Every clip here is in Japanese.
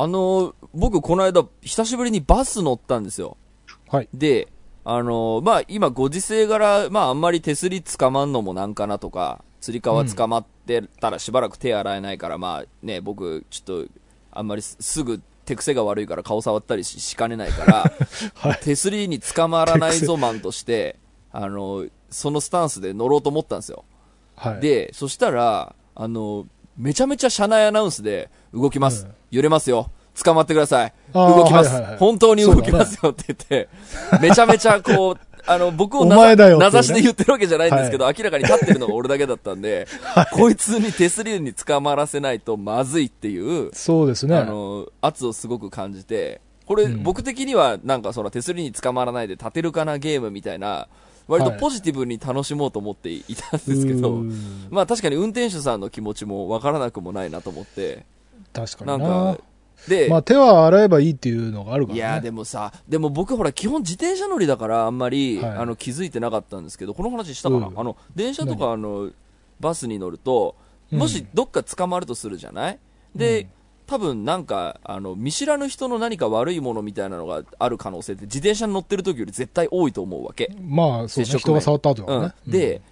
あの、僕この間、久しぶりにバス乗ったんですよ。はい。で、あの、まあ、今ご時世柄、まあ、あんまり手すり捕まんのもなんかなとか、釣り革捕まってたらしばらく手洗えないから、まあ、ね、僕、ちょっと、あんまりすすぐ手癖が悪いから顔触ったりししかねないから、はい。手すりに捕まらないぞマンとして、あの、そのスタンスで乗ろうと思ったんですよ。はい。で、そしたら、あの、めちゃめちゃ車内アナウンスで、動きます。うん。揺れますよ。捕まってください。動きます、はいはいはい。本当に動きますよって言って、めちゃめちゃこう、あの、僕を名指しで言ってるわけじゃないんですけど、明らかに立ってるのが俺だけだったんで、こいつに手すりに捕まらせないとまずいっていう、そうですね。あの、圧をすごく感じて、これ、うん。僕的にはなんかその手すりに捕まらないで立てるかなゲームみたいな、割とはい。ポジティブに楽しもうと思っていたんですけど、うーん。まあ確かに運転手さんの気持ちもわからなくもないなと思って、確かなんにな。か、で、まあ手は洗えばいいっていうのがあるからね。いやでもさ、でも僕ほら基本自転車乗りだからあんまり、はいあの気づいてなかったんですけど、この話したかな、うんあの、電車とかあの、バスに乗ると、うんもしどっか捕まるとするじゃない？で、うん多分なんか、あの、見知らぬ人の何か悪いものみたいなのがある可能性って自転車に乗ってる時より絶対多いと思うわけ。まあ、そうね。接触面人が触った後だからね。うん、で、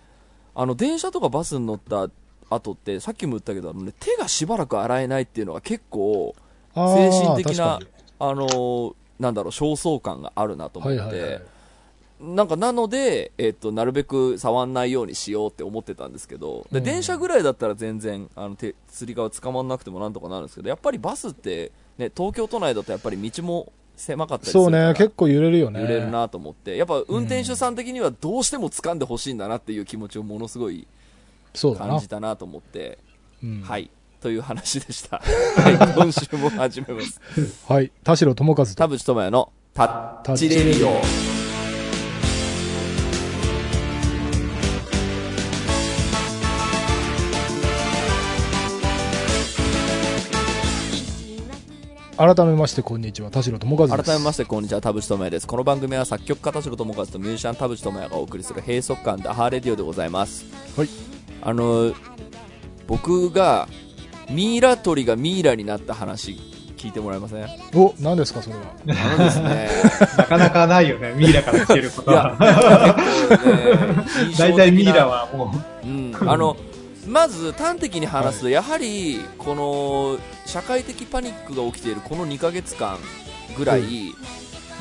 あの、電車とかバスに乗った後って、さっきも言ったけど、ね、手がしばらく洗えないっていうのは結構、精神的なあのーなんだろう、焦燥感があるなと思にって、はいはいはい。なんかなので、えっと、なるべく触んないようにしようって思ってたんですけど、でうん。電車ぐらいだったら全然、あの、手、釣り革捕まんなくてもなんとかなるんですけど、やっぱりバスって、ね、東京都内だとやっぱり道も狭かったりするからそうね、結構揺れるよね。揺れるなと思って、やっぱ運転手さん的にはどうしても掴んでほしいんだなっていう気持ちをものすごい感じ。たなと思って、うんはい、という話でした。はい、今週も始めます。はい。田代智和と。田淵智也のタッチレディオ。改めまして、こんにちは。田代智和です。改めましてこんにちは田淵智也ですこの番組は作曲家田代智和とミュージシャン田淵智也がお送りする閉塞感ダハーレディオでございますはいあの僕がミイラ取りがミイラになった話聞いてもらえません？あお、何ですか、それは。のですね なかなかないよね、ミイラから聞けることは。ね大体ミイラはもうん、あのまず端的に話すと、やはりこの社会的パニックが起きているこの2ヶ月間ぐらい、うん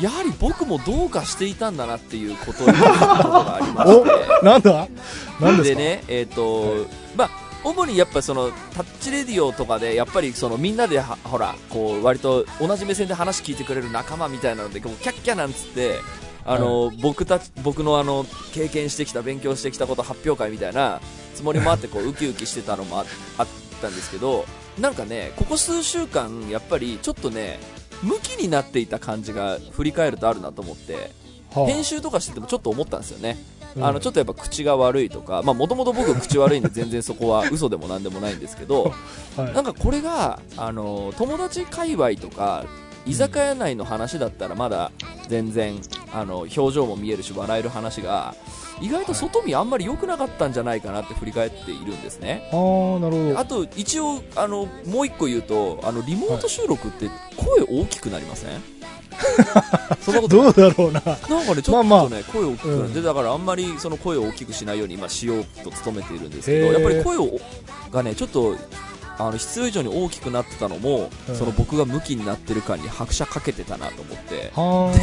やはり僕もどうかしていたんだなっていうことがありましおて。なんだ？何ですか？ね、えっ、と、まあ、主にやっぱそのタッチレディオとかでやっぱりそのみんなではほらこう割と同じ目線で話聞いてくれる仲間みたいなのでこうキャッキャなんつってあの、僕たち僕のあの経験してきた勉強してきたこと発表会みたいなつもりもあってこうウキウキしてたのもああったんですけどなんかねここ数週間やっぱりちょっとね向きになっていた感じが振り返るとあるなと思ってはあ。編集とかしててもちょっと思ったんですよね。うん。あのちょっとやっぱ口が悪いとか、もともと僕、口悪いんで全然そこは嘘でもなんでもないんですけど、はいなんかこれがあの友達界隈とか、居酒屋内の話だったらまだ全然あの表情も見えるし、笑える話が、意外と外見あんまり良くなかったんじゃないかなって振り返っているんですね。あー、なるほど。あと一応あのもう一個言うとあのリモート収録って声大きくなりません、そんなことどうだろうな。なんかね、ちょっとね、まあまあ声を大きくなって、うんだからあんまりその声を大きくしないように今しようと努めているんですけど、やっぱり声をがね、ちょっとあの必要以上に大きくなってたのも、うん。その僕が向きになってる感に拍車かけてたなと思って。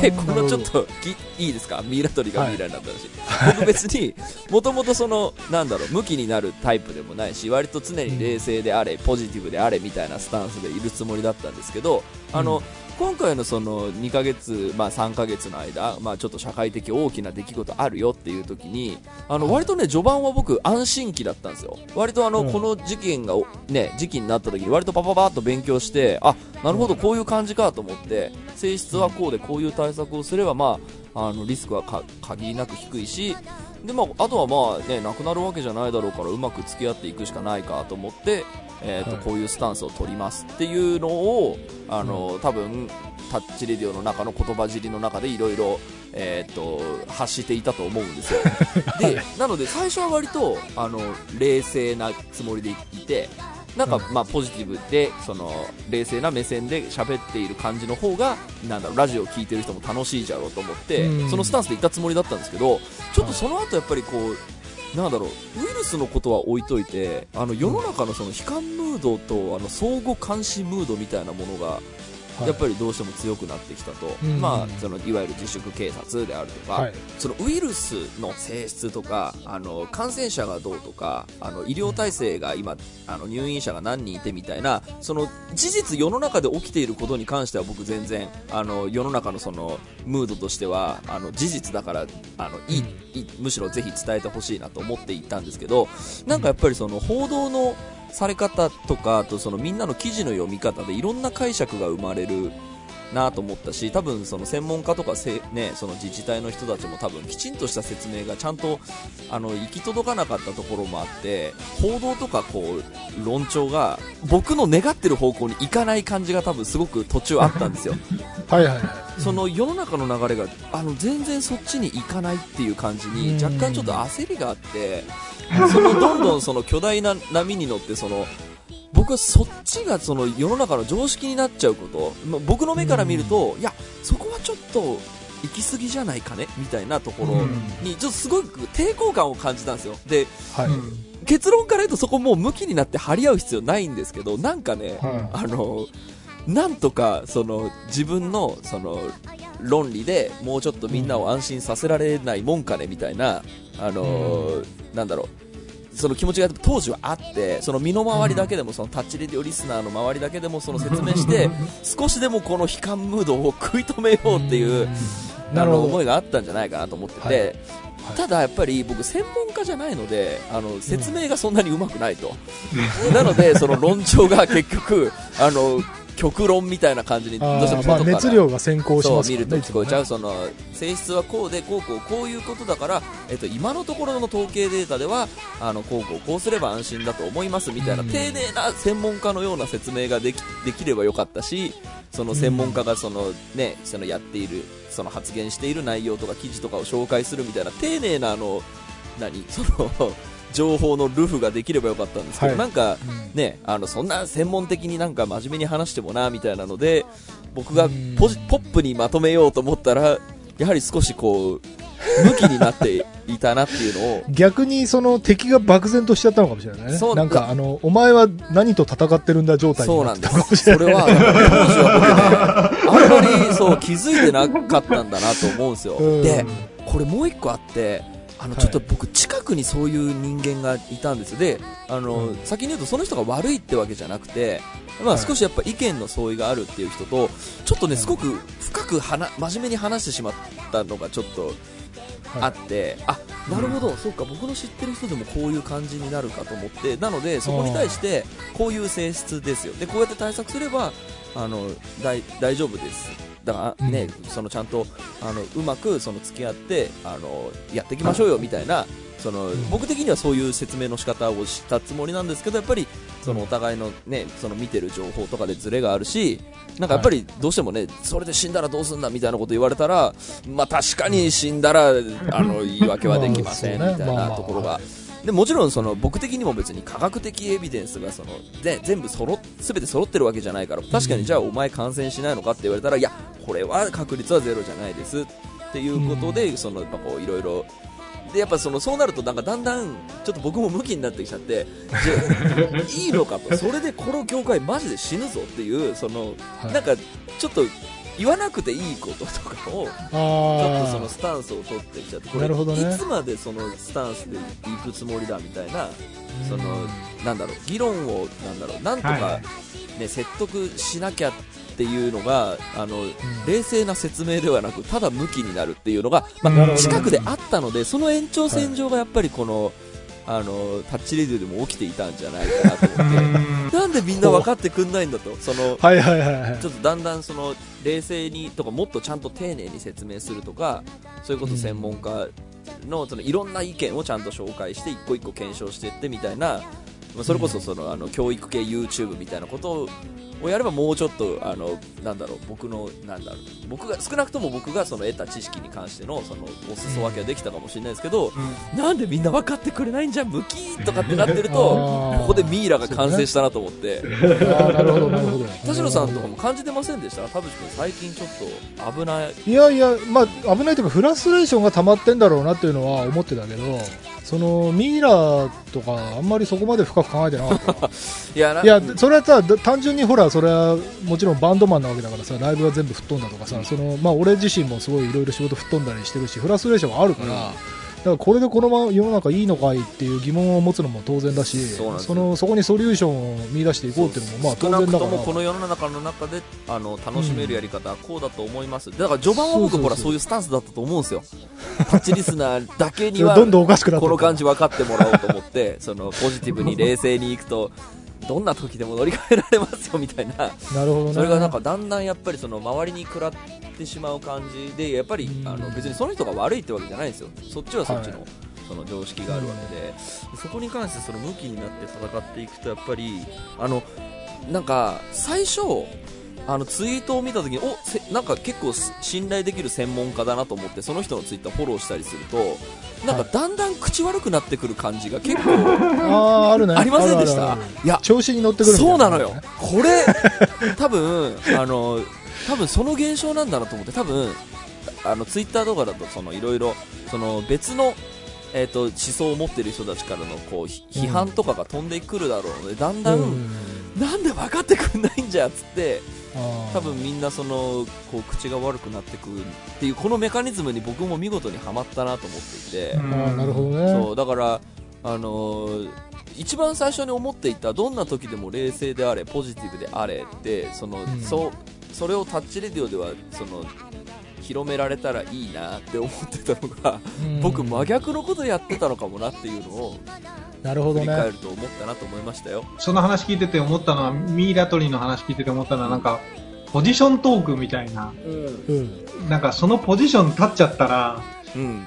で、このちょっときいいですか？ミイラ取りがミイラになったし、僕別にもともとそのなんだろう向きになるタイプでもないし割と常に冷静であれ、ポジティブであれみたいなスタンスでいるつもりだったんですけどあの、うん今回のその2ヶ月、まあ、3ヶ月の間、まあ、ちょっと社会的大きな出来事あるよっていう時にあの割とね序盤は僕安心期だったんですよ。割とあの、うん。この事件がおね時期になった時に割とパパパッと勉強してあなるほどこういう感じかと思って性質はこうでこういう対策をすればまああのリスクはか限りなく低いしで、まあ、あとはまあねなくなるわけじゃないだろうからうまく付き合っていくしかないかと思ってえーとはい。こういうスタンスを取りますっていうのをあの、多分タッチレディオの中の言葉尻の中でいろいろえーと発していたと思うんですよ。でなので最初は割とあの冷静なつもりでいてなんか、うん。まあ、ポジティブで、その、冷静な目線で喋っている感じの方が、なんだろう、ラジオを聞いてる人も楽しいじゃろうと思って、うん。そのスタンスで行ったつもりだったんですけど、ちょっとその後やっぱりこう、なんだろう、ウイルスのことは置いといて、あの、世の中のその悲観ムードと、あの、相互監視ムードみたいなものが、はい。やっぱりどうしても強くなってきたと、うん。まあ、そのいわゆる自粛警察であるとか、はい。そのウイルスの性質とかあの感染者がどうとかあの医療体制が今あの入院者が何人いてみたいなその事実世の中で起きていることに関しては僕全然あの世の中のそのムードとしてはあの事実だからあのいいいいむしろぜひ伝えてほしいなと思っていたんですけどなんかやっぱりその報道のされ方とかあとそのみんなの記事の読み方でいろんな解釈が生まれるなと思ったし多分その専門家とかせ、ね、その自治体の人たちも多分きちんとした説明がちゃんとあの行き届かなかったところもあって報道とかこう論調が僕の願ってる方向に行かない感じが多分すごく途中あったんですよ はいはいはい。その世の中の流れがあの全然そっちに行かないっていう感じにうん。若干ちょっと焦りがあってそのどんどんその巨大な波に乗ってその僕はそっちがその世の中の常識になっちゃうこと、まあ僕の目から見ると、いや、そこはちょっと行き過ぎじゃないかねみたいなところに、ちょっとすごく抵抗感を感じたんですよ。で、はい。結論から言うとそこもう向きになって張り合う必要ないんですけど、なんかね、はあの、なんとかその自分のその論理でもうちょっとみんなを安心させられないもんかねみたいな、あのなんだろう。その気持ちが当時はあってその身の回りだけでもそのタッチレディオリスナーの周りだけでもその説明して少しでもこの悲観ムードを食い止めようっていうあなるほど。の思いがあったんじゃないかなと思ってて、はい。はい。ただやっぱり僕専門家じゃないのであの説明がそんなにうまくないと、なのでその論調が結局あの極論みたいな感じにどうしてもまあ熱量が先行しますね。見ると聞こえちゃいうその性質はこうでこうこうこういうことだから、えっと、今のところの統計データではあのこうこうこうすれば安心だと思いますみたいなうん。丁寧な専門家のような説明ができできればよかったしその専門家がその、ね、そのやっているその発言している内容とか記事とかを紹介するみたいな丁寧なあの何？そ の情報のルフができればよかったんですけど、はい。なんかうん。ね、あのそんな専門的になんか真面目に話してもなみたいなので僕がうん。ポジポップにまとめようと思ったらやはり少しこう向きになっていたなっていうのを。逆にその敵が漠然としちゃったのかもしれないね。そう。なんかあの、お前は何と戦ってるんだ状態にそうなんでなってたかもすしれない。それは当時は僕ねあんまりそう気づいてなかったんだなと思うんですよ。うん。でこれもう一個あってあのはい。ちょっと僕近くにそういう人間がいたんですよ。であの、うん。先に言うとその人が悪いってわけじゃなくてまあ、はい。少しやっぱ意見の相違があるっていう人とちょっとねすごく深くはな真面目に話してしまったのがちょっとあって、あなるほど、そうか僕の知ってる人でもこういう感じになるかと思ってなのでそこに対してこういう性質ですよ。でこうやって対策すればあの大大丈夫ですだからね、そのちゃんとあのうまくその付き合ってあのやっていきましょうよみたいなそのん。僕的にはそういう説明の仕方をしたつもりなんですけどやっぱりそのお互いのねその見てる情報とかでズレがあるしなんかやっぱりどうしてもねそれで死んだらどうすんだみたいなこと言われたらまあ確かに死んだらあの言い訳はできませんまあ。みたいなところが。でもちろんその僕的にも別に科学的エビデンスがそので全部そろ全て揃ってるわけじゃないから確かにじゃあお前感染しないのかって言われたらいやこれは確率はゼロじゃないです。っていうことでそのやっぱこういろいろ。でやっぱそのそうなるとなんかだんだんちょっと僕も向きになってきちゃってじゃあいいのかと。それでこの業界マジで死ぬぞっていうそのはい。なんかちょっと言わなくていいこととかをちょっとそのあスタンスを取ってきちゃってこれね。いつまでそのスタンスで行くつもりだみたいなあ。そのなんだろう議論をなんだろうなんとかはい。はい、ね説得しなきゃっていうのがあの冷静な説明ではなくただ向きになるっていうのが、まあ、近くであったのでその延長線上がやっぱりこの、あのタッチレディオでも起きていたんじゃないかなと思って。なんでみんな分かってくんないんだと。そのはいはいはいはい。ちょっとだんだんその冷静にとかもっとちゃんと丁寧に説明するとかそういうこと専門家のそのいろんな意見をちゃんと紹介して一個一個検証していってみたいなまあそれこそそのあの教育系 YouTube みたいなことをやればもうちょっとあのなんだろう僕のなんだろう僕が少なくとも僕がその得た知識に関してのそのお裾分けはできたかもしれないですけど、なんでみんな分かってくれないんじゃんムキーとかってなってるとここでミイラが完成したなと思って、あーなるほどなるほど。田代さんとかも感じてませんでした？田淵君最近ちょっと危ない。いやいや、まあ、危ないというか、フラストレーションが溜まってんだろうなっていうのは思ってたけど、そのミイラとか、あんまりそこまで深く考えてなかった。いやないや、それはさ、だ単純にほら、それはもちろんバンドマンなわけだからさ、ライブは全部吹っ飛んだとかさ、そのまあ、俺自身もすごいいろいろ仕事吹っ飛んだりしてるし、フラストレーションはあるから、からこれでこのまま世の中いいのかいっていう疑問を持つのも当然だし、そのそこにソリューションを見出していこうっていうのも、まあ、当然だから。ともこの世の中の中であの楽しめるやり方はこうだと思います、だから序盤は僕ほらそういうスタンスだったと思うんですよ。タッチリスナーだけには どんどんおかしくなってこるの感じ分かってもらおうと思ってそのポジティブに冷静にいくとどんな時でも乗り換えられますよみたいな。なるほどね。それがなんかだんだんやっぱりその周りに食らってしまう感じでやっぱりうん。あの別にその人が悪いってわけじゃないんですよ。そっちはそっちの,、はい。その常識があるわけで、そこに関してその向きになって戦っていくとやっぱりあのなんか最初あのツイートを見た時におせなんか結構す信頼できる専門家だなと思ってその人のツイッターフォローしたりするとなんかだんだん口悪くなってくる感じが結構あーあるね。ありませんでした？いや調子に乗ってくるそうなのよ、これ、多分あの多分その現象なんだなと思って、多分あのツイッターとかだとそのいろいろその別の、えー、と思想を持ってる人たちからのこうひ批判とかが飛んでくるだろうので、だんだん、うん。なんで分かってくんないんじゃっつって、多分みんなそのこう口が悪くなってくっていうこのメカニズムに僕も見事にはまったなと思っていて。なるほどね。そうだから、あのー一番最初に思っていたどんな時でも冷静であれポジティブであれってその、んそうそれをタッチレディオではその広められたらいいなって思ってたのが、うん僕真逆のことやってたのかもなっていうのをなるほどね。振り返ると思ったなと思いましたよ。その話聞いてて思ったのは、ミイラ取りの話聞いてて思ったのは、なんか、ポジショントークみたいな、うん。なんかそのポジション立っちゃったら、うん、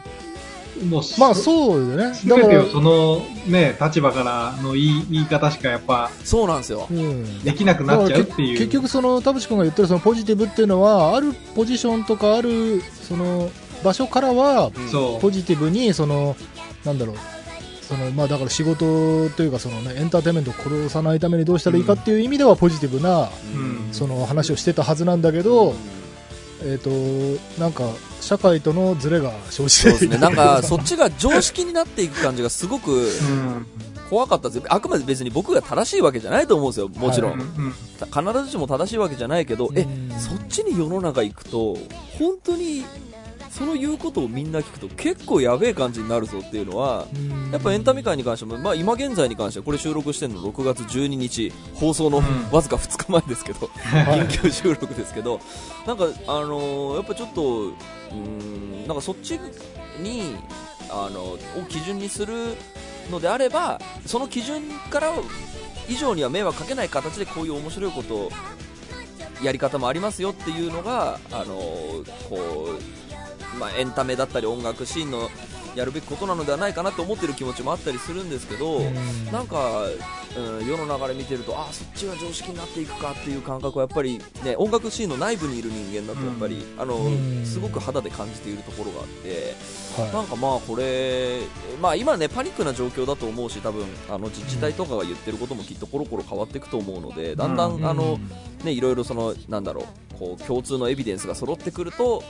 もう、まあそうよね。すだからそのね、立場からの言い言い方しかやっぱそうなんですよ。うん。できなくなっちゃうっていう。結局その田淵君が言ってるそのポジティブっていうのはあるポジションとかあるその場所からは。ポジティブにそのなんだろうそのまあだから仕事というかそのねエンターテインメントを殺さないためにどうしたらいいかっていう意味ではポジティブなうんその話をしてたはずなんだけど、えっ、となんか社会とのズレが生じてそうですね、なんかそっちが常識になっていく感じがすごくうん。怖かったです。あくまで別に僕が正しいわけじゃないと思うんですよ、もちろん、うんうん。必ずしも正しいわけじゃないけど、えうん。そっちに世の中行くと本当にその言うことをみんな聞くと結構やべえ感じになるぞっていうのはうん。やっぱエンタメ界に関しても、まあ、今現在に関してはこれ収録してるの6月12日放送のうん。わずか2日前ですけど、はい。緊急収録ですけどなんか、あのーやっぱちょっとうーんなんかそっちにあのを基準にするのであればその基準から以上には迷惑かけない形でこういう面白いことをやり方もありますよっていうのが、あのこうまあ、エンタメだったり音楽シーンのやるべきことなのではないかなと思ってる気持ちもあったりするんですけど、うん。なんか、うん、世の流れ見てるとあそっちが常識になっていくかっていう感覚はやっぱり、ね、音楽シーンの内部にいる人間だとやっぱり、あのうん。すごく肌で感じているところがあって。はなんかまあこれ、まあ、今ねパニックな状況だと思うし多分あの自治体とかが言ってることもきっとコロコロ変わっていくと思うのでだんだんあのね、いろいろそのなんだろうこう共通のエビデンスが揃ってくると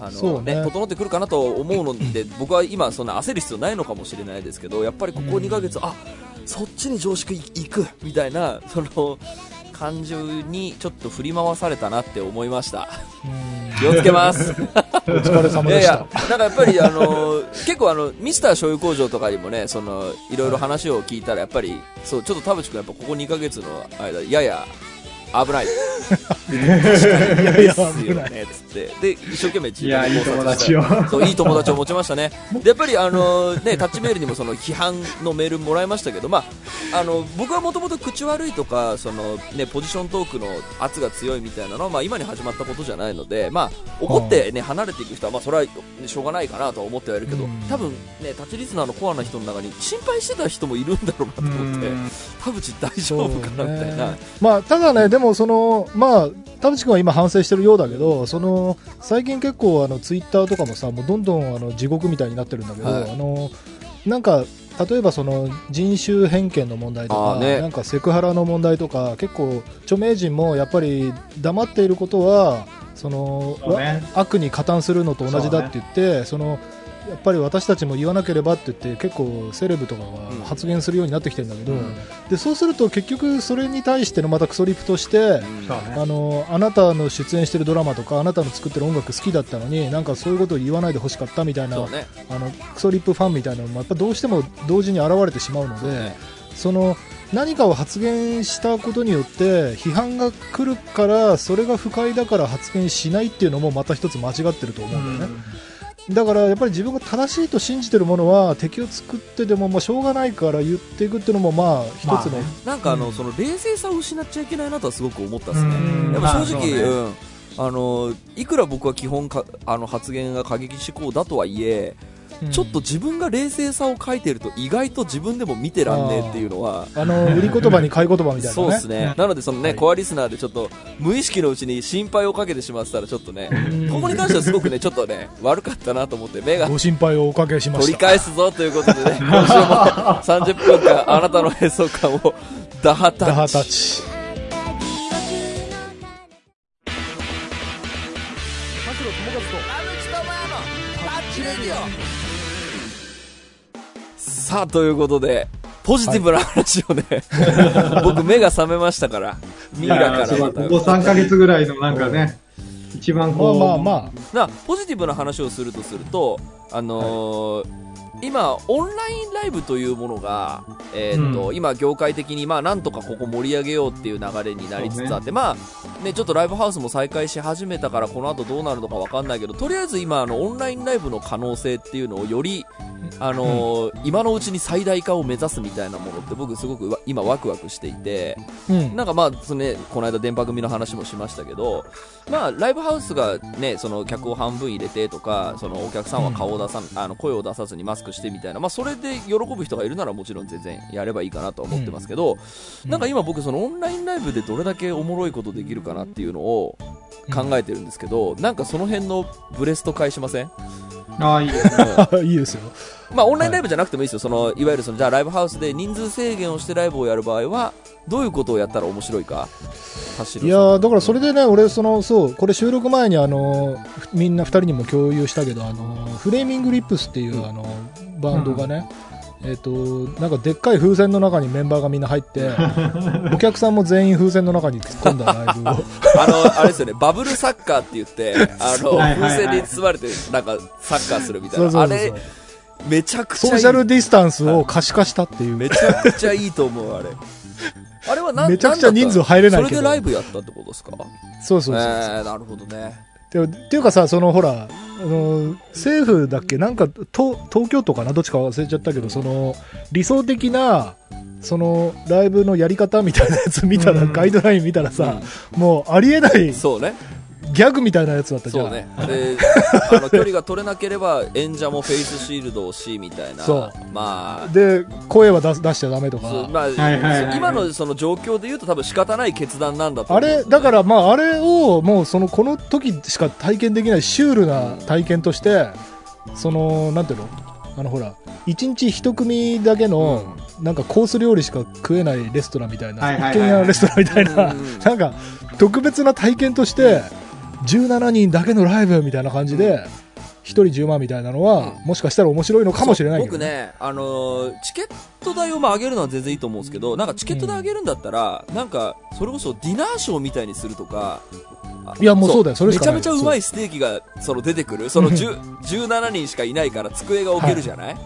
あの、ね。ね整ってくるかなと思うので 僕は今そんな焦る必要ないのかもしれないですけどやっぱりここ2ヶ月、あそっちに常識いくみたいな その感情にちょっと振り回されたなって思いました。うん。気をつけます。お疲れ様でした。いやいや、なんかやっぱり、あの結構あの、ミスター醤油工場とかにもね、その、いろいろ話を聞いたら、やっぱり、そう、ちょっと田淵君、やっぱここ2ヶ月の間、やや、危ない。確かに、やでつって。で、一生懸命いや、いい友達を。そう、いい友達を持ちましたね。で、やっぱり、あのね、タッチメールにもその批判のメールもらいましたけど、まあ、あの、僕はもともと口悪いとか、その、ね、ポジショントークの圧が強いみたいなのは、まあ、今に始まったことじゃないので、まあ、怒ってね、離れていく人は、まあ、それは、ね、しょうがないかなとは思ってはいるけどうん、多分、ね、タッチリスナーのコアな人の中に心配してた人もいるんだろうなと思って、田淵大丈夫かなみたいな。まあ、ただね、でももそのまあ田淵君は今反省してるようだけどその最近結構あのツイッターとかもさもうどんどんあの地獄みたいになってるんだけど、はい。あのなんか例えばその人種偏見の問題とか、なんかセクハラの問題とか結構著名人もやっぱり黙っていることはその悪に加担するのと同じだって言ってそのやっぱり私たちも言わなければって言って結構セレブとかうんが発言するようになってきてるんだけど、うん。でそうすると結局それに対してのまたクソリプとして、うんあのあなたの出演してるドラマとかあなたの作ってる音楽好きだったのになんかそういうことを言わないでほしかったみたいな、ね。あのクソリップファンみたいなのもやっぱどうしても同時に現れてしまうので、ねその何かを発言したことによって批判が来るからそれが不快だから発言しないっていうのもまた一つ間違ってると思うんだよね、だからやっぱり自分が正しいと信じてるものは敵を作ってでもまあしょうがないから言っていくっていうのもまあ一つの、まあねなんかあの、うんその冷静さを失っちゃいけないなとはすごく思ったですね。うんやっぱ正直、まあうん。あの、いくら僕は基本か、あの発言が過激思考だとはいえ、うん。ちょっと自分が冷静さを書いてると意外と自分でも見てらんねえっていうのは、あの売り言葉に買い言葉みたいなね。そうですね。なのでそのね、はいコアリスナーでちょっと無意識のうちに心配をかけてしまってたらちょっとね、うんここに関してはすごくね、ちょっとね、悪かったなと思って目がご心配をおかけしま取りした返すぞということでね、今週も 30分間あなたの閉塞感をダハタダハッチ。さあ、ということで、ポジティブな話をね、僕目が覚めましたから、ミイラからまた。ここ3ヶ月ぐらいのなんかね、一番まあこう、まあまなポジティブな話をするとすると、あのー今、オンラインライブというものが、えーっとう今、業界的に、まあ、なんとかここ盛り上げようっていう流れになりつつあって、まあね、ちょっとライブハウスも再開し始めたから、この後どうなるのかわかんないけど、とりあえず今、あのオンラインライブの可能性っていうのをより、あのー今のうちに最大化を目指すみたいなものって、僕、すごくわ今、ワクワクしていて。あうん。なんかまあ、そのね、この間電波組の話もしましたけど、まあ、ライブハウスがね、その客を半分入れてとか、そのお客さんは顔を出さ、あの声を出さずにマスクしてみたいな、まあ、それで喜ぶ人がいるならもちろん全然やればいいかなとは思ってますけど、うん。なんか今僕そのオンラインライブでどれだけおもろいことできるかなっていうのを考えてるんですけど、なんかその辺のブレスト返しません？ああ、いいですね。いいですよまあ、オンラインライブじゃなくてもいいですよ。その、いわゆるその、じゃあライブハウスで人数制限をしてライブをやる場合は、どういうことをやったら面白いかいやーだからそれでね、俺その、そう、これ収録前にあのふみんな2人にも共有したけど、あのフレーミングリップスっていう、あのバンドがね、えっとなんかでっかい風船の中にメンバーがみんな入って、お客さんも全員風船の中に突っ込んだライブを、あの、あれですよね、バブルサッカーって言って、あの、風船に包まれて、なんか、サッカーするみたいな。そうそうそうあれ、めちゃくちゃいい。ソーシャルディスタンスを可視化したっていう、めちゃくちゃいいと思う、あれ。あれはなめちゃくちゃ人数入れないけど。それでライブやったってことですか？そうそうそうそう、えー、なるほどね。でっていうかさ、そのほら、あの政府だっけ、なんか東東京都かな、どっちか忘れちゃったけど、その理想的なそのライブのやり方みたいなやつ見たら、うん。ガイドライン見たらさ、もうありえない。そうね。ギャグみたいなやつだったじゃん。そうね。で、あの、距離が取れなければ、演者もフェイスシールドをし、みたいな。そうまあ、で、声は出す出しちゃダメとか。そうまあ、はいはいはい今のその状況で言うと多分仕方ない決断なんだとあ思うれ、だからまあ、あれをもうその、この時しか体験できないシュールな体験として、その、なんていうの？あのほら、一日一組だけの、なんかコース料理しか食えないレストランみたいな、一軒家レストランみたいな、うんなんか特別な体験として、17人だけのライブみたいな感じで、1人10万みたいなのは、もしかしたら面白いのかもしれないけど、僕ね、あのーチケット代をまあ上げるのは全然いいと思うんですけど、なんかチケット代上げるんだったら、なんか、それこそディナーショーみたいにするとか、あいやもうそうだよ。それしかない。めちゃめちゃうまいステーキがその出てくる、その10 17人しかいないから机が置けるじゃない、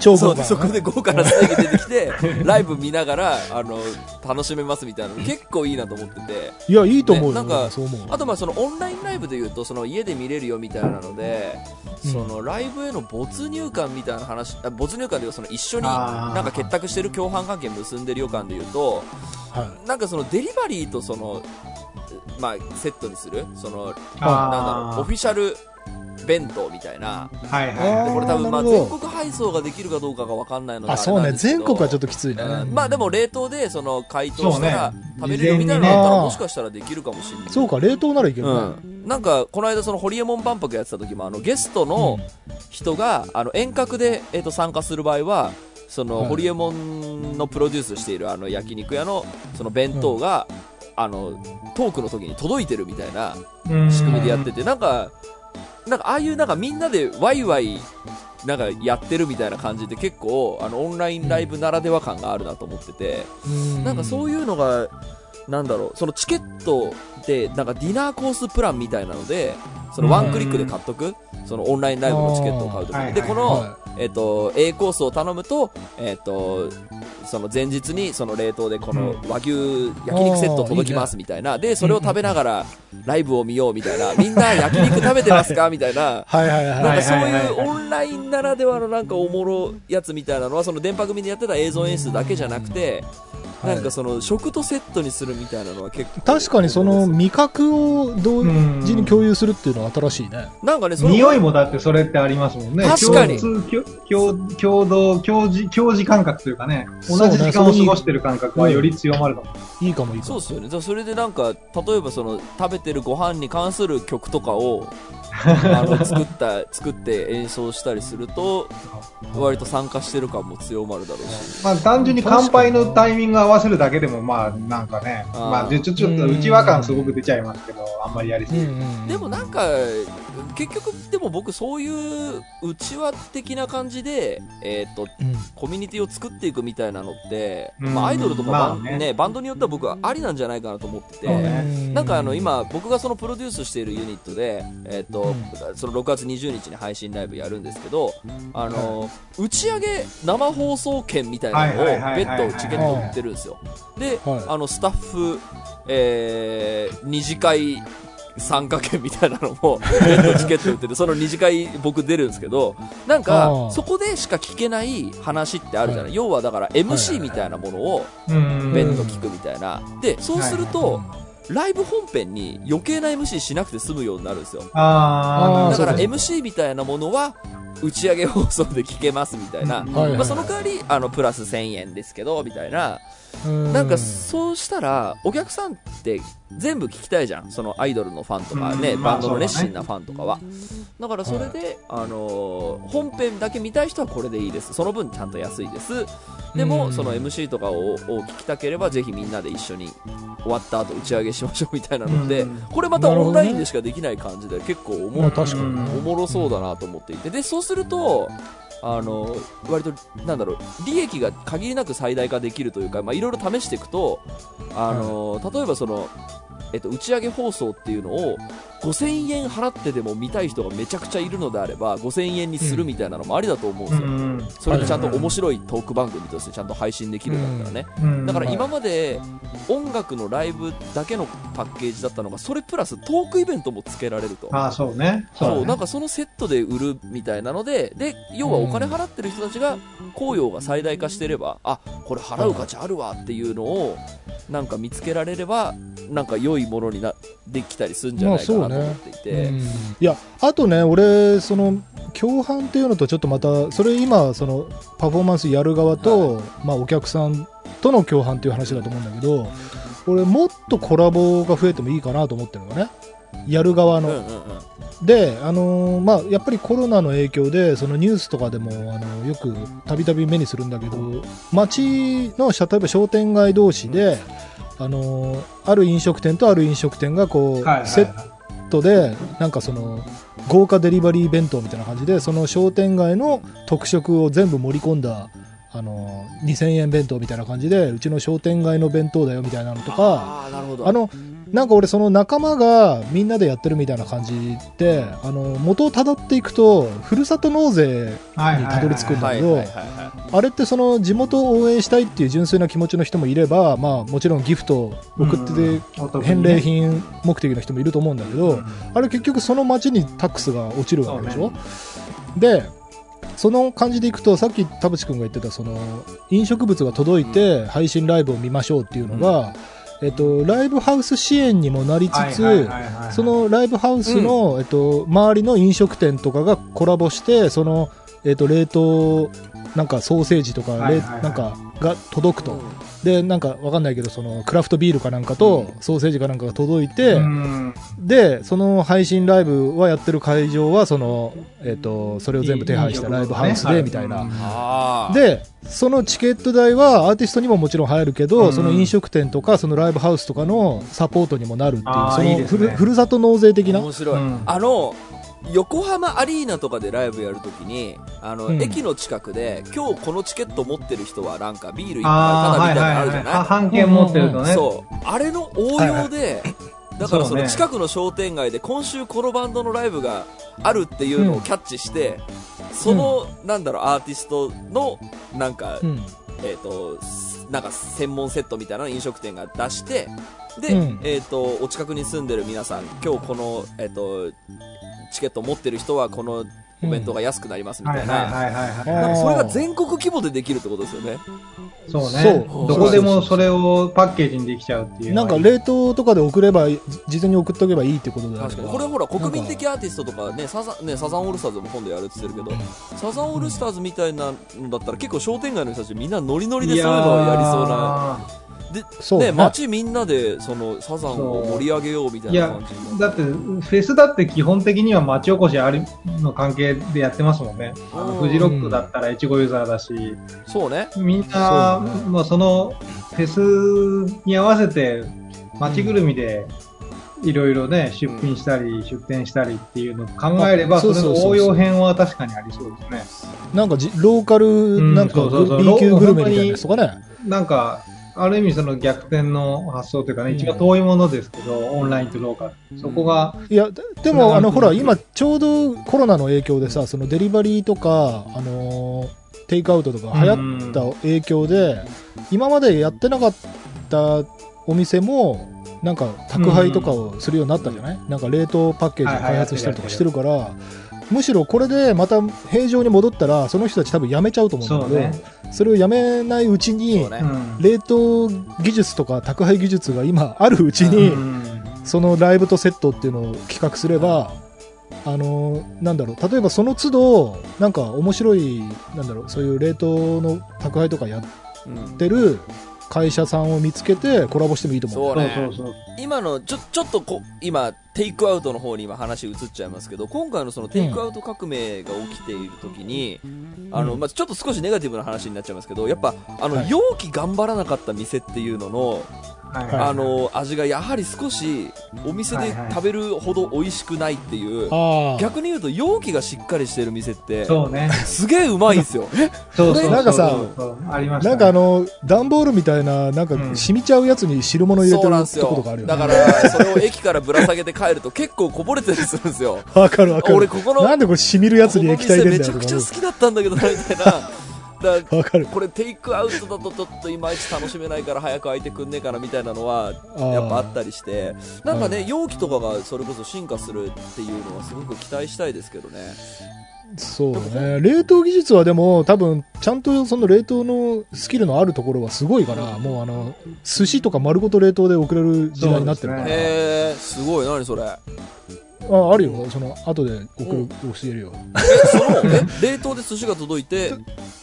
超豪華なそこで豪華なステーキ出てきて、ライブ見ながら、あの、楽しめますみたいなの結構いいなと思ってて、いや、いいと思うよ、ねなんかそう思う。あとまあそのオンラインライブで言うとその家で見れるよみたいなので、うん。そのライブへの没入感みたいな話あ没入感でいうとその一緒になんか結託してる共犯関係結んでる予感で言うとはなんかそのデリバリーとそのまあセットにする？そのなんだろうオフィシャル弁当みたいな。はいはいはい。でこれ多分まあ全国配送ができるかどうかがわかんないのであ、そうね。全国はちょっとときついね。まあでも冷凍でその解凍したら食べれるみたいなのだったらもしかしたらできるかもしれない。そうか、冷凍ならいけるね。うん、なんかこの間そのホリエモン万博やってた時もあのゲストの人が、あの遠隔で、えー、と参加する場合はその、はいホリエモンのプロデュースしているあの焼肉屋のその弁当が、あのトークの時に届いてるみたいなうん仕組みでやっててなんかなんかああいうなんかみんなでワイワイなんかやってるみたいな感じで結構あのオンラインライブならでは感があるなと思ってて、うん。なんかそういうのが、なんだろう、そのチケットで、なんかディナーコースプランみたいなので、そのワンクリックで買っとく、そのオンラインライブのチケットを買うときに。で、この、はえっ、と、A コースを頼むと、えっ、と、その前日にその冷凍でこの和牛焼肉セット届きますみたいな。で、それを食べながらライブを見ようみたいな。みんな焼肉食べてますか？みたいな。なんかそういうオンラインならではのなんかおもろやつみたいなのはその電波組でやってた映像演出だけじゃなくて、はいなんかその食とセットにするみたいなのは結構確かにその味覚を同時に共有するっていうのは新しいね。なんかねそれ匂いもだってそれってありますもんね。確かに共通、共共共同、共時、共時感覚というかね、同じ時間を過ごしてる感覚はより強まるかも。いいかもいいかも。そうですよねだからそれでなんか例えばその食べてるご飯に関する曲とかをあの作った作って演奏したりすると割と参加してる感も強まるだろうし。まあ単純に乾杯のタイミング合わせるだけでもまあなんかね、まあちょちょっと内輪感すごく出ちゃいますけど、あんまりやりすうんぎでもなんか結局でも僕そういう内輪的な感じでえっ、とうん。コミュニティを作っていくみたいなのって、うん。まあ、アイドルとかバン,、まあね。ね、バンドによっては僕はありなんじゃないかなと思ってて、ねなんかあの今、僕がそのプロデュースしているユニットで、えっとうその6月20日に配信ライブやるんですけど、あの打ち上げ生放送券みたいなのを別途チケット売ってるんですよ。で、はい。あのスタッフ、えー二次会参加券みたいなのも 別途チケット売ってて、その二次会僕出るんですけど、なんあかーそこでしか聞けない話ってあるじゃない。要はだから MC みたいなものをうん。別途聞くみたいな。で、そうすると、ライブ本編に余計な MC しなくて済むようになるんですよ。ああ、だから MC みたいなものは打ち上げ放送で聞けますみたいな。まあ、その代わり、あの、プラス1000円ですけど、みたいな。うんなんか、そうしたら、お客さんって全部聞きたいじゃん。そのアイドルのファンとかね、バンドの熱心なファンとかは。だからそれで、あのー本編だけ見たい人はこれでいいです。その分ちゃんと安いです。でも、うんその MC とかをを聞きたければ、ぜひみんなで一緒に終わった後打ち上げしましょうみたいなので、うんこれまたオンラインでしかできない感じで結構。おもろそうだなと思っていて、で、そうすると、あの、割と、なんだろう、利益が限りなく最大化できるというか、まあ、いろいろ試していくと、あの、例えばその、えっと、打ち上げ放送っていうのを、5000円払ってでも見たい人がめちゃくちゃいるのであれば、5000円にするみたいなのもありだと思うんですよ。うんそれでちゃんと面白いトーク番組としてちゃんと配信できるんだったらね。うんだから今まで音楽のライブだけのパッケージだったのが、それプラストークイベントもつけられると。ああ、そうね。そう、ねなんかそのセットで売るみたいなので、で、要はお金払ってる人たちが、紅葉が最大化してれば、あ、これ払う価値あるわっていうのを、なんか見つけられれば、なんか良いものにな、できたりするんじゃないかなと思っていて。うん。いやあとね俺その共犯っていうのとちょっとまたそれ今そのパフォーマンスやる側と、まあ、お客さんとの共犯っていう話だと思うんだけど俺もっとコラボが増えてもいいかなと思ってるのね。やる側の、うんうんうん。で、あのーまあ、やっぱりコロナの影響でそのニュースとかでも、あのよくたびたび目にするんだけど街の例えば商店街同士で、あのーある飲食店とある飲食店がこう、はいはいはい。セットでなんかその豪華デリバリー弁当みたいな感じでその商店街の特色を全部盛り込んだ、あのー2000円弁当みたいな感じでうちの商店街の弁当だよみたいなのとか。あのなんか俺その仲間がみんなでやってるみたいな感じであの元をたどっていくとふるさと納税にたどり着くんだけどあれってその地元を応援したいっていう純粋な気持ちの人もいれば、まあ、もちろんギフトを送ってて返礼品目的の人もいると思うんだけど、あれ結局その町にタックスが落ちるわけでしょ、でその感じでいくとさっき田淵君が言ってたその飲食物が届いて配信ライブを見ましょうっていうのが、えっと、ライブハウス支援にもなりつつ、そのライブハウスの、えっと、周りの飲食店とかがコラボして、その、えっと、冷凍、なんかソーセージとか、冷はいはいはい。なんかが届くと。で、なんかわかんないけど、そのクラフトビールかなんかとソーセージかなんかが届いて、うんで、その配信ライブはやってる会場は、その、えっと、それを全部手配したライブハウスで、みたいな。で、そのチケット代はアーティストにももちろん入るけど、うんその飲食店とか、そのライブハウスとかのサポートにもなるっていう、そのいいですねふるふるさと納税的な。面白い、うんあの横浜アリーナとかでライブやるときにあの、うん。駅の近くで今日このチケット持ってる人はなんかビール一杯ああ、タダみたいなのあ。るじゃない、半券持ってるとね。そう。あれの応用で、だからその近くの商店街で今週このバンドのライブがあるっていうのをキャッチして、その、なんだろうアーティストのなんか、うん。えっ、と、すなんか専門セットみたいな飲食店が出して、で、うん。えっ、と、お近くに住んでる皆さん、今日この、えっ、と、チケット持ってる人はこのお弁当が安くなりますみたいな。それが全国規模でできるってことですよね。そうね。そうどこでもそれをパッケージにできちゃうっていう。なんか冷凍とかで送れば、事前に送っておけばいいってことであれば確かに。これほら、国民的アーティストとかね、サザン、ね、サザンオールスターズも今度やるって言ってるけど、サザンオールスターズみたいなのだったら結構商店街の人たちみんなノリノリでそういうのをやりそうな。で、ね、そうね。街みんなで、その、サザンを盛り上げようみたいな感じに、だって、フェスだって基本的には町おこしありの関係でやってますもんね。フジロックだったら越後ユーザーだし、そうね。みんな、そうね。まあそのフェスに合わせて街ぐるみでいろいろね、出品したり、出店したりっていうのを考えれば、あそれの応用編は確かにありそうですね。なんかじローカル、んなんか B 級グルメみたいなやつとかね。なんか、ある意味その逆転の発想というかね、うん。一番遠いものですけど、オンラインとローカル。そこが、いや、ででも、あの、ほら、うん今、ちょうどコロナの影響でさ、そのデリバリーとか、あのーテイクアウトとか流行った影響で、今までやってなかったお店も、なんか宅配とかをするようになったじゃない、なんか冷凍パッケージを開発したりとかしてるから、むしろこれでまた平常に戻ったら、その人たち多分やめちゃうと思うんだけど、それをやめないうちに冷凍技術とか宅配技術が今あるうちに、うん。そのライブとセットっていうのを企画すれば、あのなんだろう例えばその都度なんか面白いなんだろうそういう冷凍の宅配とかやっうん。てる会社さんを見つけてコラボしてもいいと思うそうね。そうそうそう。今の、ちょ、ちょっとこ、今、テイクアウトの方に今話移っちゃいますけど、今回のそのテイクアウト革命が起きている時に、あの、まあ、ちょっと少しネガティブな話になっちゃいますけど、やっぱ、あの、はい。容器頑張らなかった店っていうのの、あの、味がやはり少し、お店で食べるほど美味しくないっていう、逆に言うと容器がしっかりしてる店って、そうね。すげえうまいんですよ。え そうそうそう。なんかさそうそうありましたね。なんかあの段ボールみたいななんかうん染みちゃうやつに汁物入れてるとですよころがあるよねだから、それを駅からぶら下げて帰ると結構こぼれてたりするんですよ。わかるわかる俺ここの、なんでこれ染みるやつに液体この出んだよ店めちゃくちゃ好きだったんだけどな、みたいな。だかる。これテイクアウトだとちょっといまいち楽しめないから早く開いてくんねえかなみたいなのはやっぱあったりして。なんかね、うん容器とかがそれこそ進化するっていうのはすごく期待したいですけどね。そうね。冷凍技術はでも多分ちゃんとその冷凍のスキルのあるところはすごいからもうあの寿司とか丸ごと冷凍で送れる時代になってるから、ね。へえすごい。何それああるよ。その後で送る教えるよ。えそのえ 冷凍で寿司が届いて？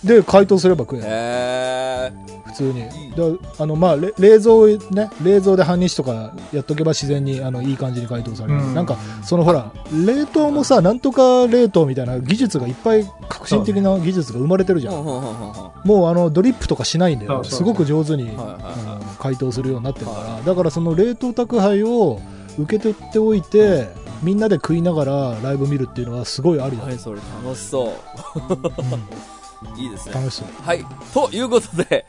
で解凍すれば食える。へえ普通に。だあの、まあ、れ冷蔵ね冷蔵で半日とかやっとけば自然にあのいい感じに解凍される、うん。なんかそのほら冷凍もさなんとか冷凍みたいな技術がいっぱい革新的な技術が生まれてるじゃん、もうあのドリップとかしないんだよ。そうそう。そうすごく上手に、はいはいはい。あの解凍するようになってるから、だからその冷凍宅配を受け取っておいてみんなで食いながらライブ見るっていうのはすごいありだ、はいそれ楽しそう。うんいいですね。楽しそう。はいということで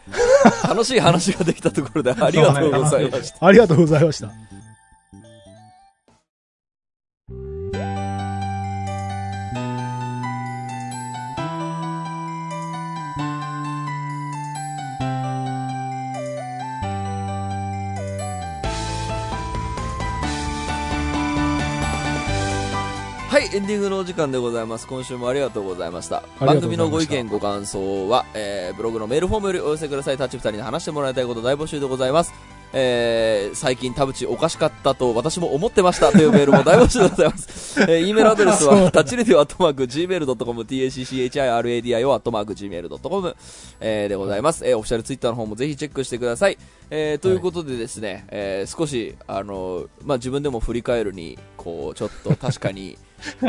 楽しい話ができたところでありがとうございました。ありがとうございましたはい、エンディングのお時間でございます。今週もありがとうございました。ありがとうございました番組のご意見、ご感想は、えー、ブログのメールフォームよりお寄せください。タッチ2人に話してもらいたいこと大募集でございます。えー最近田淵おかしかったと私も思ってましたというメールも大募集でございます。えー、E メールアドレスは、タッチレディオアットマーク Gmail.com、tacchiradio アットマーク Gmail.com、えーでございます。えーオフィシャルツイッターの方もぜひチェックしてください。えーということでですね、えー少し、あのまあ、自分でも振り返るに、こう、ちょっと確かに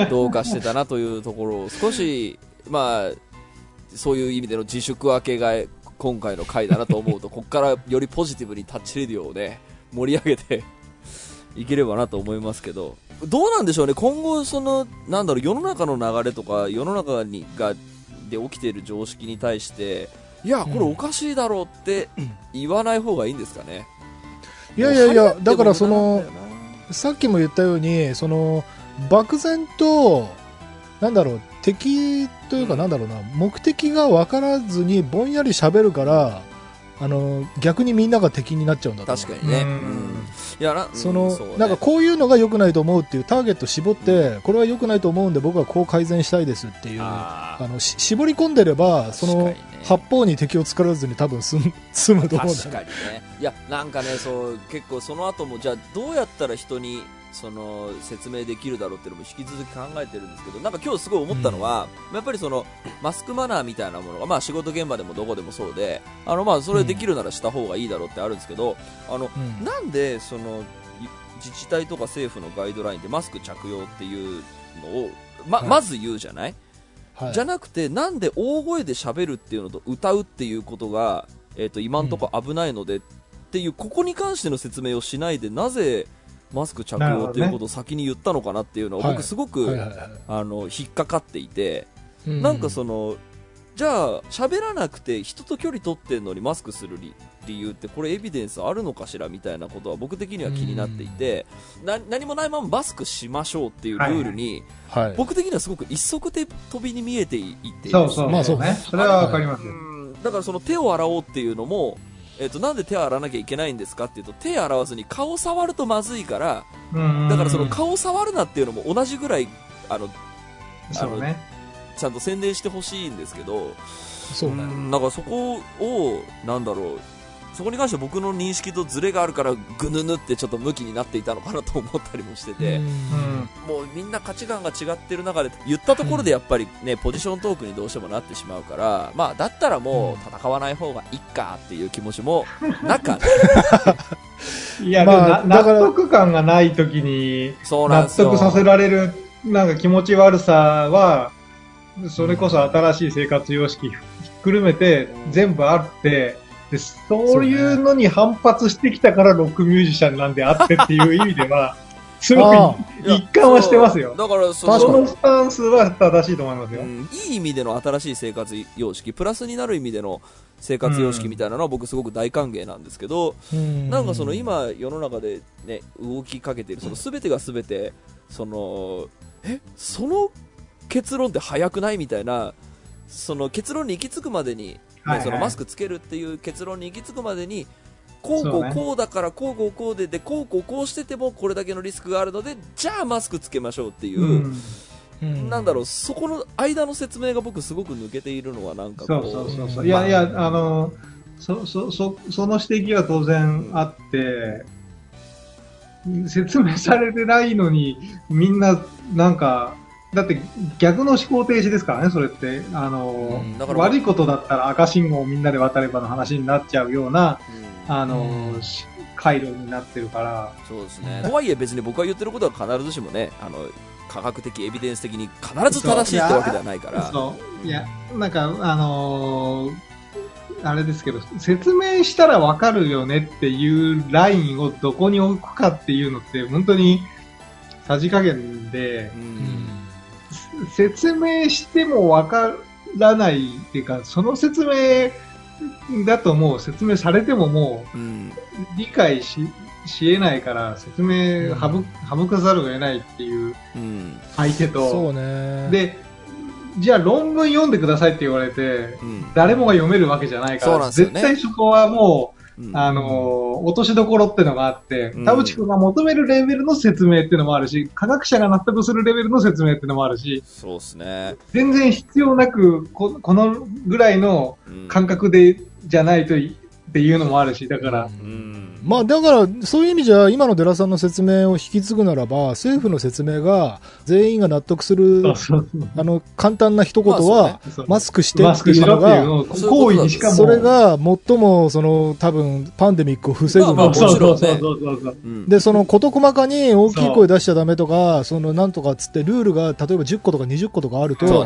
どうかしてたなというところを少し、まあ、そういう意味での自粛明けが今回の回だなと思うと、ここからよりポジティブにタッチレディオをね、盛り上げて いければなと思いますけど、どうなんでしょうね、今後、その、なんだろう、世の中の流れとか、世の中にがで起きている常識に対して、いや、これおかしいだろうって言わない方がいいんですかね。いやいやいや、だからそのさっきも言ったように、その、漠然と、なんだろう、敵というか、うん。なんだろうな、目的が分からずにぼんやり喋るから、あの、逆にみんなが敵になっちゃうんだと確かにね。うん。うん。いやな、その、うんうね。なんかこういうのが良くないと思うっていうターゲット絞って、これは良くないと思うんで僕はこう改善したいですっていう、ああーの、し絞り込んでれば、その確かにね、八方に敵を作らずに多分済む、済むと思うんだ確よね。かにね。いや、なんかね、そう、結構その後も、じゃあどうやったら人に、その、説明できるだろうっていうのも引き続き考えてるんですけど、なんか今日すごい思ったのは、やっぱりその、マスクマナーみたいなものが、まあ仕事現場でもどこでもそうで、あの、まあそれできるならした方がいいだろうってあるんですけど、あの、うん。なんで、その、い自治体とか政府のガイドラインでマスク着用っていうのを、ま、はい。まず言うじゃない？はい。じゃなくて、なんで大声で喋るっていうのと歌うっていうことが、えっ、と、今んとこ危ないのでっていう、ここに関しての説明をしないで、なぜマスク着用っていうことを先に言ったのかなっていうのは、はい僕すごく、あの、引っかかっていて、うなんかその、じゃあ、喋らなくて人と距離取ってんのにマスクする理理由って、これエビデンスあるのかしらみたいなことは僕的には気になっていて、な何もないままマスクしましょうっていうルールに、はい。僕的にはすごく一足飛びに見えていて、そうそう。まあそうね。それはわかりますだからその手を洗おうっていうのも、えっとなんで手を洗わなきゃいけないんですかっていうと手洗わずに顔触るとまずいからうんだからその顔触るなっていうのも同じぐらいあのそうね。ちゃんと宣伝してほしいんですけどそうね。んだからそこをなんだろうそこに関しては僕の認識とズレがあるからぐぬぬってちょっと向きになっていたのかなと思ったりもしてて。もうみんな価値観が違ってる中で言ったところでやっぱりね、ポジショントークにどうしてもなってしまうから、まあだったらもう戦わない方がいいかっていう気持ちも なかいや、まあ納得感がないときに、そうなん納。得させられる、なんか気持ち悪さは、それこそ新しい生活様式ひっくるめて全部あって、でそういうのに反発してきたからロックミュージシャンなんであってっていう意味では、すご一貫はしてますよ。だからそのスタンスは正しいと思いますよ。うんいい意味での新しい生活様式、プラスになる意味での生活様式みたいなのは僕すごく大歓迎なんですけど、うんなんかその今世の中でね、動きかけているその全てが全て、その、え、その結論って早くないみたいな、その結論に行き着くまでに、ねはいはい。そのマスクつけるっていう結論に行き着くまでに、こうこそうこうだからこうこうこうででこうこうこうしててもこれだけのリスクがあるのでじゃあマスクつけましょうっていう、うん。うん。なんだろうそこの間の説明が僕すごく抜けているのはなんかこそううそうそう。そう。いやいや、あの、そ、そ、そ、その指摘は当然あって、説明されてないのに、みんな、なんか、だって逆の思考停止ですからね、それって。あの、うん悪いことだったら赤信号をみんなで渡ればの話になっちゃうような、うんあの、うんし回路になってるから。そうですね。とはいえ別に僕が言ってることは必ずしもね、あの、科学的、エビデンス的に必ず正しいってわけではないから。そう。いや、なんか、あのーあれですけど、説明したらわかるよねっていうラインをどこに置くかっていうのって、本当にさじ加減でう、。うんん説明してもわからないっていうか、その説明だともう説明されてももう理解し、し得ないから、説明省省かざるを得ないっていううん。相手と、そうね。で、じゃあ論文読んでくださいって言われて、うん。誰もが読めるわけじゃないから、ね絶対そこはもう、うんあのー落としどころってのがあってうん、田淵君が求めるレベルの説明っていうのもあるし、科学者が納得するレベルの説明っていうのもあるし、そうですね。全然必要なく、ここのぐらいのうん感覚で、じゃないといっていうのもあるし、だから、うん。まあだから、そういう意味じゃ、今の寺さんの説明を引き継ぐならば、政府の説明が全員が納得するあの、簡単な一言まは、マスクしてっていうのが。それが最も、その、多分、パンデミックを防ぐのまあまあそうそうそうもちろんねそうそうそう。う。ん。で、その、事細かに大きい声出しちゃダメとか、その、なんとかっつって、ルールが、例えば10個とか20個とかあると、そ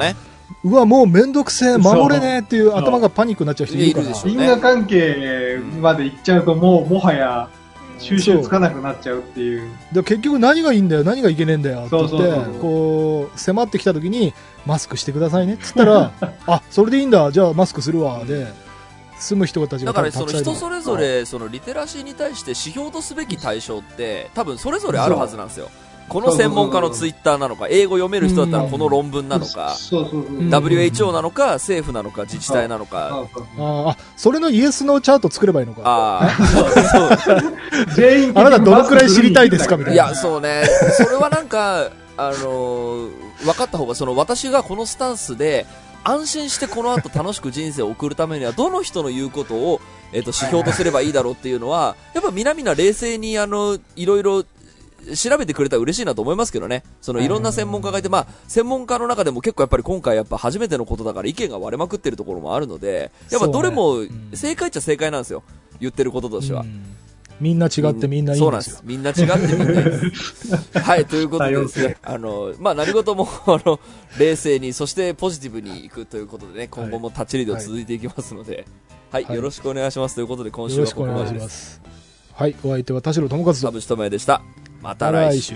うわ、もうめんどくせえ、守れねえっていう頭がパニックになっちゃう人いるから。いるでしょ因果関係まで行っちゃうと、もう、もはや、収集つかなくなっちゃうっていう。で結局何がいいんだよ、何がいけねえんだよって言って、そうそうそうそうこう、迫ってきた時に、マスクしてくださいねっつったら、あ、それでいいんだ、じゃあマスクするわ、で、住む人たちがだからその人それぞれそのリテラシーに対して指標とすべき対象って多分それぞれあるはずなんですよ。この専門家のツイッターなのか、英語読める人だったらこの論文なのか、WHO なのか、政府なのか、自治体なのか、あーあ、それのイエスのチャート作ればいいのか。ああ、そう。全員あなたどのくらい知りたいですか？みたいや、そうね。それはなんか、あのー分かった方が、その私がこのスタンスで、安心してこの後楽しく人生を送るためには、どの人の言うことを、えっ、と、指標とすればいいだろうっていうのは、やっぱ皆々冷静に、あの、いろいろ、調べてくれたら嬉しいなと思いますけどね。そのいろんな専門家がいて、まあ、専門家の中でも結構やっぱり今回やっぱ初めてのことだから意見が割れまくってるところもあるので、やっぱどれも正解っちゃ正解なんですよ。言ってることとしては。うんみんな違ってみんないいんですすみんな違ってみんないいです。はい、ということでですね、あの、まあ、何事も、あの、冷静に、そしてポジティブにいくということでね、今後もタッチリード続いていきますので、はい、はいよろしくお願いしますということで、今週はここまでで。す。はい、お相手は田代智和と。田淵智也でした。また来。週。